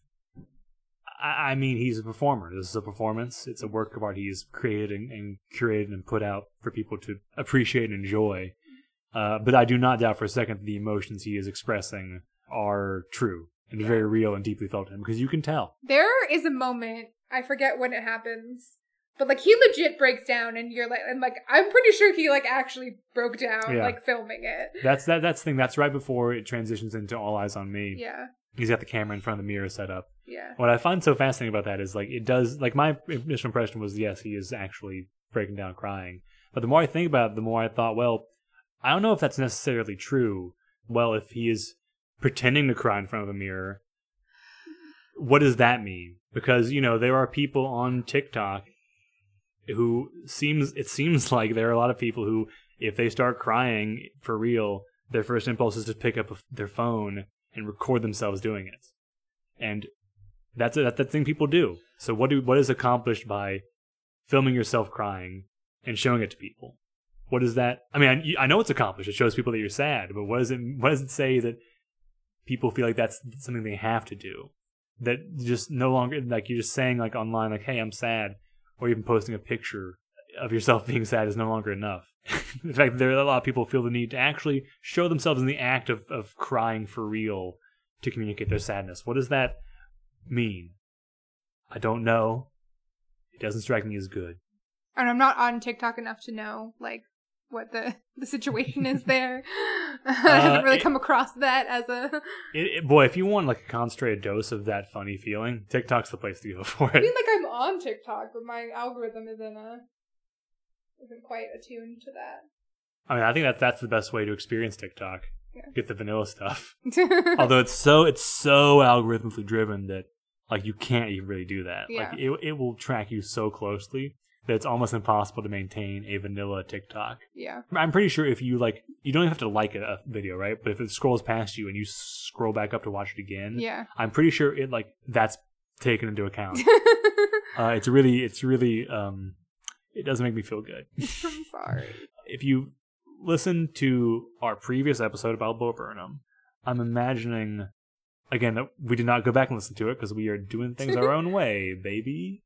I, I mean he's a performer, this is a performance. It's a work of art he's created and, and curated and put out for people to appreciate and enjoy. Uh, but I do not doubt for a second that the emotions he is expressing are true and very real and deeply felt to him because you can tell. there is a moment i forget when it happens but like he legit breaks down and you're like and like i'm pretty sure he like actually broke down Yeah. like filming it That's that. That's the thing. That's right before it transitions into All Eyes on Me. yeah He's got the camera in front of the mirror set up. Yeah What I find so fascinating about that is like it does like my initial impression was yes he is actually breaking down crying, but the more I think about it, the more I thought well I don't know if that's necessarily true. Well, if he is pretending to cry in front of a mirror, what does that mean? Because you know there are people on TikTok who seems it seems like there are a lot of people who if they start crying for real, their first impulse is to pick up their phone and record themselves doing it, and that's a, that's the thing people do. So what do what is accomplished by filming yourself crying and showing it to people? What is that? I mean, I, I know it's accomplished. It shows people that you're sad, but what does it what does it say that people feel like that's something they have to do? That just no longer like you're just saying like online like, "Hey, I'm sad," or even posting a picture of yourself being sad is no longer enough. in fact, there are a lot of people feel the need to actually show themselves in the act of, of crying for real to communicate their sadness. What is that mean? I don't know. It doesn't strike me as good. and I'm not on TikTok enough to know like what the the situation is there. Uh, I haven't really it- come across that as a. It, it- boy, if you want like a concentrated dose of that funny feeling, TikTok's the place to go for it. I mean, like I'm on TikTok, but my algorithm isn't a isn't quite attuned to that. I mean, I think that that's the best way to experience TikTok. Yeah. Get the vanilla stuff. Although it's so it's so algorithmically driven that like you can't even really do that. Yeah. Like it it will track you so closely that it's almost impossible to maintain a vanilla TikTok. yeah, I'm pretty sure if you like, you don't even have to like a, a video, right? But if it scrolls past you and you scroll back up to watch it again, yeah. I'm pretty sure it like that's taken into account. uh, it's really, it's really, um, it doesn't make me feel good. I'm sorry. If you listen to our previous episode about Bo Burnham, I'm imagining again that we did not go back and listen to it because we are doing things our own way, baby.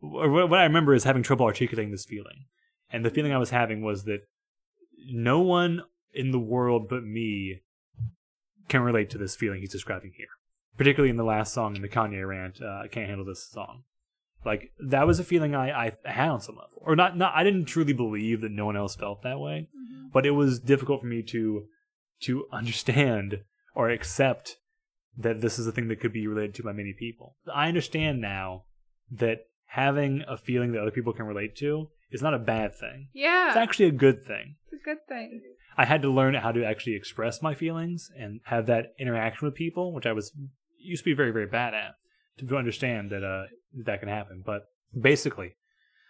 What I remember is having trouble articulating this feeling, and the feeling I was having was that no one in the world but me can relate to this feeling he's describing here. Particularly in the last song in the Kanye rant, uh, I can't handle this song. Like that was a feeling I, I had on some level, or not. Not I didn't truly believe that no one else felt that way, mm-hmm. but it was difficult for me to to understand or accept that this is a thing that could be related to by many people. I understand now that having a feeling that other people can relate to is not a bad thing. Yeah, It's actually a good thing. it's a good thing. I had to learn how to actually express my feelings and have that interaction with people, which I was used to be very, very bad at, to understand that uh, that can happen. But basically,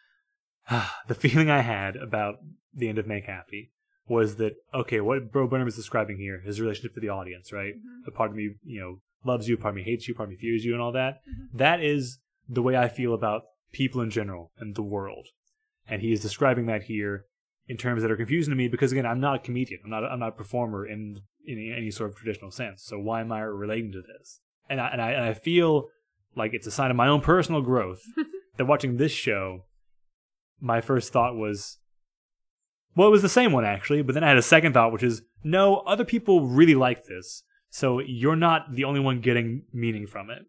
the feeling I had about the end of Make Happy was that okay, what Bo Burnham is describing here, his relationship to the audience, right? Mhm. A part of me, you know, loves you, part of me hates you, part of me fears you, and all that. Mhm. That is the way I feel about people in general and the world. And he is describing that here in terms that are confusing to me because again, I'm not a comedian. I'm not. I'm not a performer in in any sort of traditional sense. So why am I relating to this? And I and I, and I feel like it's a sign of my own personal growth that watching this show, my first thought was, well, it was the same one actually, but then I had a second thought, which is, no, other people really like this, so you're not the only one getting meaning from it.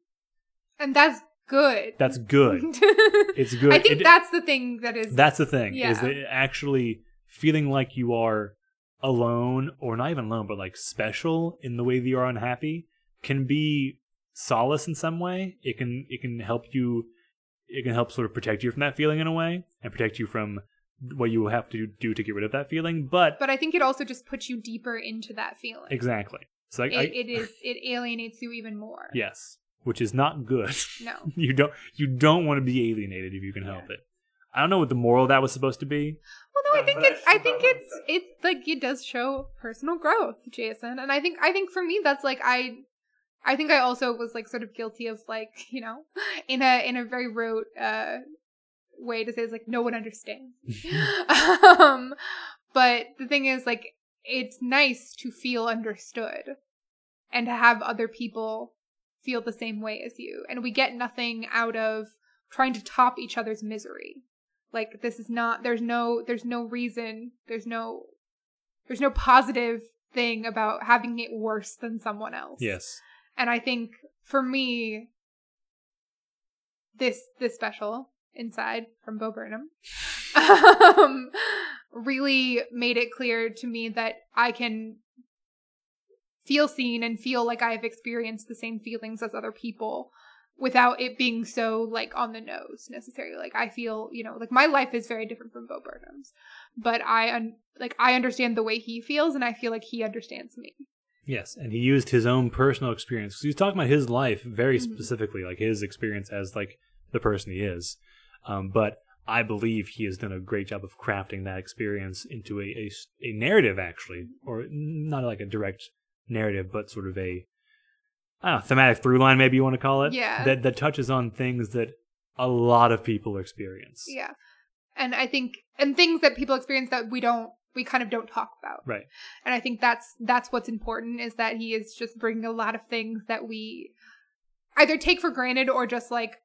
and that's good. That's good. It's good. I think It- that's the thing that is. That's the thing is that actually feeling like you are alone or not even alone, but like special in the way that you are unhappy can be solace in some way. It can it can help you it can help sort of protect you from that feeling in a way and protect you from what you will have to do to get rid of that feeling. But But I think it also just puts you deeper into that feeling. exactly. So like, It, I, it is it alienates you even more. yes, which is not good. No. you don't you don't want to be alienated if you can help it. I don't know what the moral of that was supposed to be. Well, no, I think it's. I I think it's. It's like it does show personal growth, Jason, and I think. I think for me, that's like I. I think I also was like sort of guilty of like you know, in a in a very rote uh way to say it's like no one understands. um, but the thing is, like, it's nice to feel understood, and to have other people feel the same way as you, and we get nothing out of trying to top each other's misery like this is not there's no there's no reason there's no there's no positive thing about having it worse than someone else Yes. And i think for me this this special inside from bo burnham um, really made it clear to me that i can feel seen and feel like i've experienced the same feelings as other people without it being so like on the nose necessarily. Like i feel you know like my life is very different from bo burnham's but i un- like i understand the way he feels and i feel like he understands me Yes, and he used his own personal experience. 'cause He was talking about his life very Mhm. specifically, like his experience as like the person he is. Um, but I believe he has done a great job of crafting that experience into a a narrative, actually, or not like a direct narrative, but sort of a I don't know, thematic through line, maybe you want to call it. Yeah. That that touches on things that a lot of people experience. yeah and i think and things that people experience that we don't we kind of don't talk about Right. and i think that's that's what's important is that he is just bringing a lot of things that we either take for granted or just like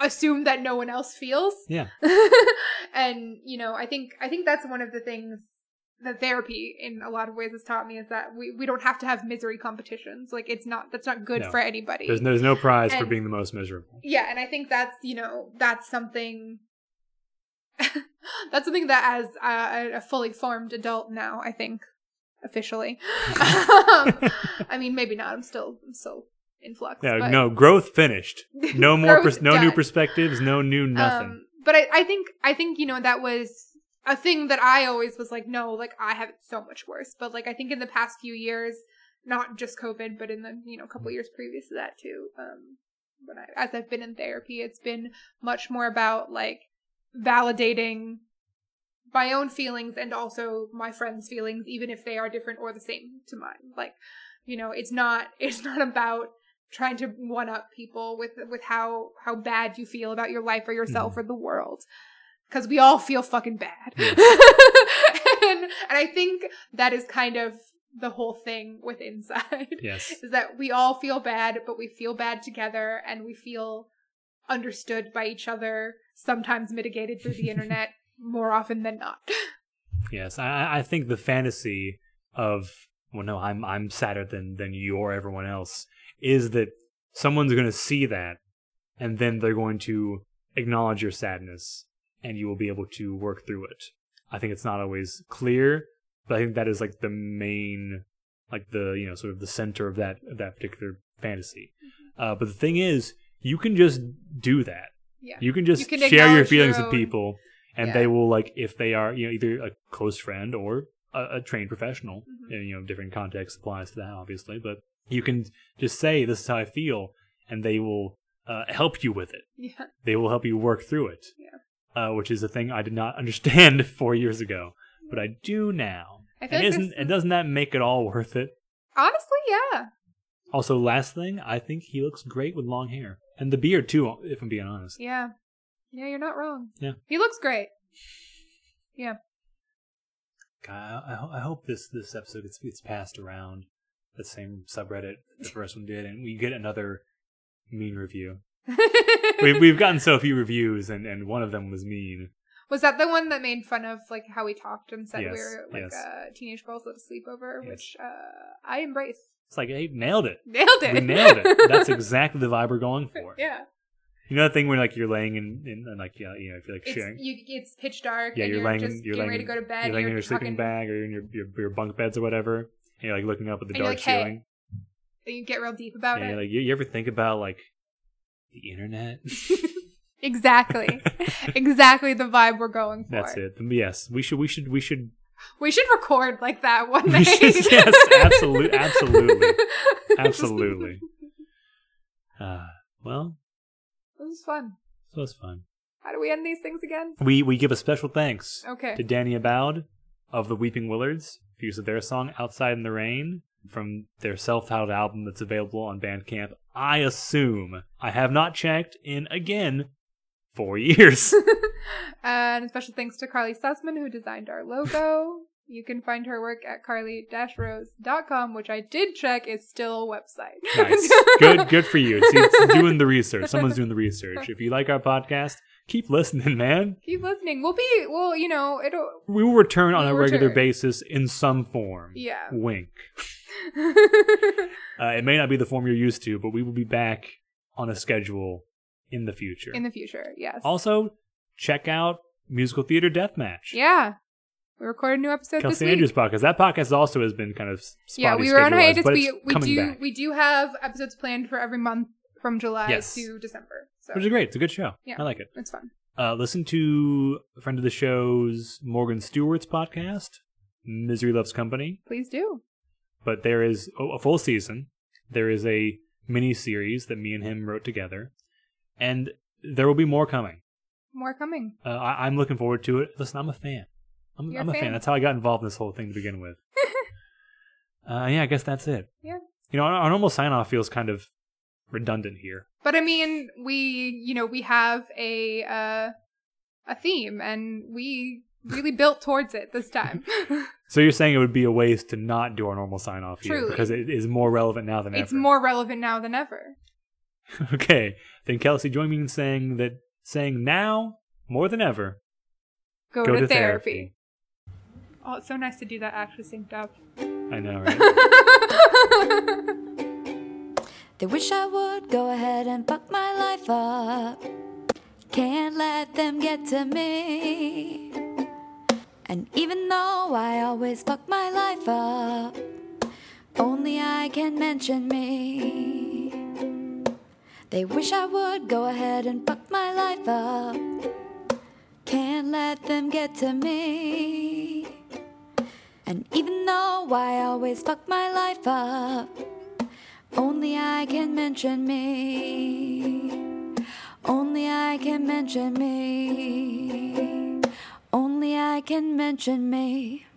assume that no one else feels Yeah. and you know i think i think that's one of the things that therapy in a lot of ways has taught me is that we, we don't have to have misery competitions like it's not that's not good No. for anybody There's there's no prize for being the most miserable. yeah and i think that's you know that's something that's something that as a, a fully formed adult now i think officially um, i mean maybe not i'm still i'm still in flux but, no growth finished. No more, pers- no new perspectives, no new nothing. Um, but I, I think I think you know that was a thing that I always was like, no, like I have it so much worse. But like I think in the past few years, not just COVID, but in the you know couple years previous to that too, um, when I as I've been in therapy, it's been much more about like validating my own feelings and also my friends' feelings, even if they are different or the same to mine. Like, you know, it's not it's not about trying to one up people with with how how bad you feel about your life or yourself mm-hmm. or the world because we all feel fucking bad Yeah. and, and i think that is kind of the whole thing with inside Yes. is that we all feel bad but we feel bad together and we feel understood by each other sometimes mitigated through the internet more often than not Yes, I, I think the fantasy of well, no, I'm I'm sadder than than you or everyone else is that someone's going to see that, and then they're going to acknowledge your sadness, and you will be able to work through it. I think it's not always clear, but I think that is like the main, like the you know sort of the center of that of that particular fantasy. Uh, but the thing is, you can just do that. Yeah You can just can share your feelings your with people, and Yeah. they will like if they are you know either a close friend or a, a trained professional. Mhm. And, you know, different context applies to that, obviously, but you can just say this is how I feel, and they will uh, help you with it. yeah They will help you work through it. Yeah. Uh, which is a thing I did not understand four years ago, but I do now. i And like isn't and doesn't that make it all worth it? honestly yeah Also, last thing, I think he looks great with long hair and the beard too. If I'm being honest. Yeah. Yeah, you're not wrong. Yeah. He looks great. Yeah. God, I, I hope this this episode gets gets passed around the same subreddit the first one did, and we get another mean review. We've we've gotten so few reviews, and and one of them was mean. Was that the one that made fun of like how we talked and said Yes, we were like yes. uh, teenage girls at a sleepover, Yes. which uh, I embrace. It's like, hey, nailed it. Nailed it. We nailed it. That's exactly the vibe we're going for. yeah. You know that thing where like you're laying in, in, in like yeah, you know, if you're like It's sharing. you. It's pitch dark. Yeah, and you're you're, laying- just you're laying- ready to go to bed. you're laying in you're your sleeping bag or in your, your your bunk beds or whatever, and you're like looking up at the And dark like, "Hey, ceiling. and you get real deep about and it. like, you, you ever think about like the internet? exactly, exactly the vibe we're going for. That's it. Yes, we should. We should. We should. We should record like that one night. should- yes, absolutely, absolutely. Absolutely. Uh, well, This was fun. so it's fun. How do we end these things again? We we give a special thanks Okay. to Danny Aboud of the Weeping Willards for use of their song "Outside in the Rain" from their self-titled album that's available on Bandcamp. I assume I have not checked in again four years. and a special thanks to Carly Sussman who designed our logo. You can find her work at carly-rose.com, which I did check is still a website. nice, good, good for you. See, it's doing the research. Someone's doing the research. If you like our podcast, keep listening, man. Keep listening. We'll be, well, you know, it'll, We will return on a regular return. basis in some form. yeah. Wink. Uh, it may not be the form you're used to, but we will be back on a schedule in the future. In the future, yes. also, check out Musical Theater Deathmatch. yeah. We recorded a new episode Kelsey this week. Andrews podcast. That podcast also has been kind of spotty yeah, we were on hiatus. We we do back, we do have episodes planned for every month from July Yes. to December. So which is great. It's a good show. Yeah. I like it. it's fun. Uh, listen to a friend of the show's Morgan Stewart's podcast, Misery Loves Company. Please do. But there is oh, a full season. There is a mini series that me and him wrote together, and there will be more coming. More coming. Uh, I, I'm looking forward to it. Listen, I'm a fan. I'm, You're I'm a a fan. fan. That's how I got involved in this whole thing to begin with. uh, yeah, I guess that's it. Yeah. You know, our, our normal sign off feels kind of redundant here. But I mean, we you know we have a uh, a theme, and we really built towards it this time. So you're saying it would be a waste to not do our normal sign off here because it is more relevant now than it's ever. It's more relevant now than ever. okay, then Kelsey, join me in saying that saying now more than ever. Go, Go to, to therapy. Oh, it's so nice to do that actually synced up. I know, right? They wish I would go ahead and fuck my life up. Can't let them get to me. And even though I always fuck my life up, only I can mention me. They wish I would go ahead and fuck my life up. Can't let them get to me. And even though I always fuck my life up, only I can mention me. Only I can mention me. Only I can mention me.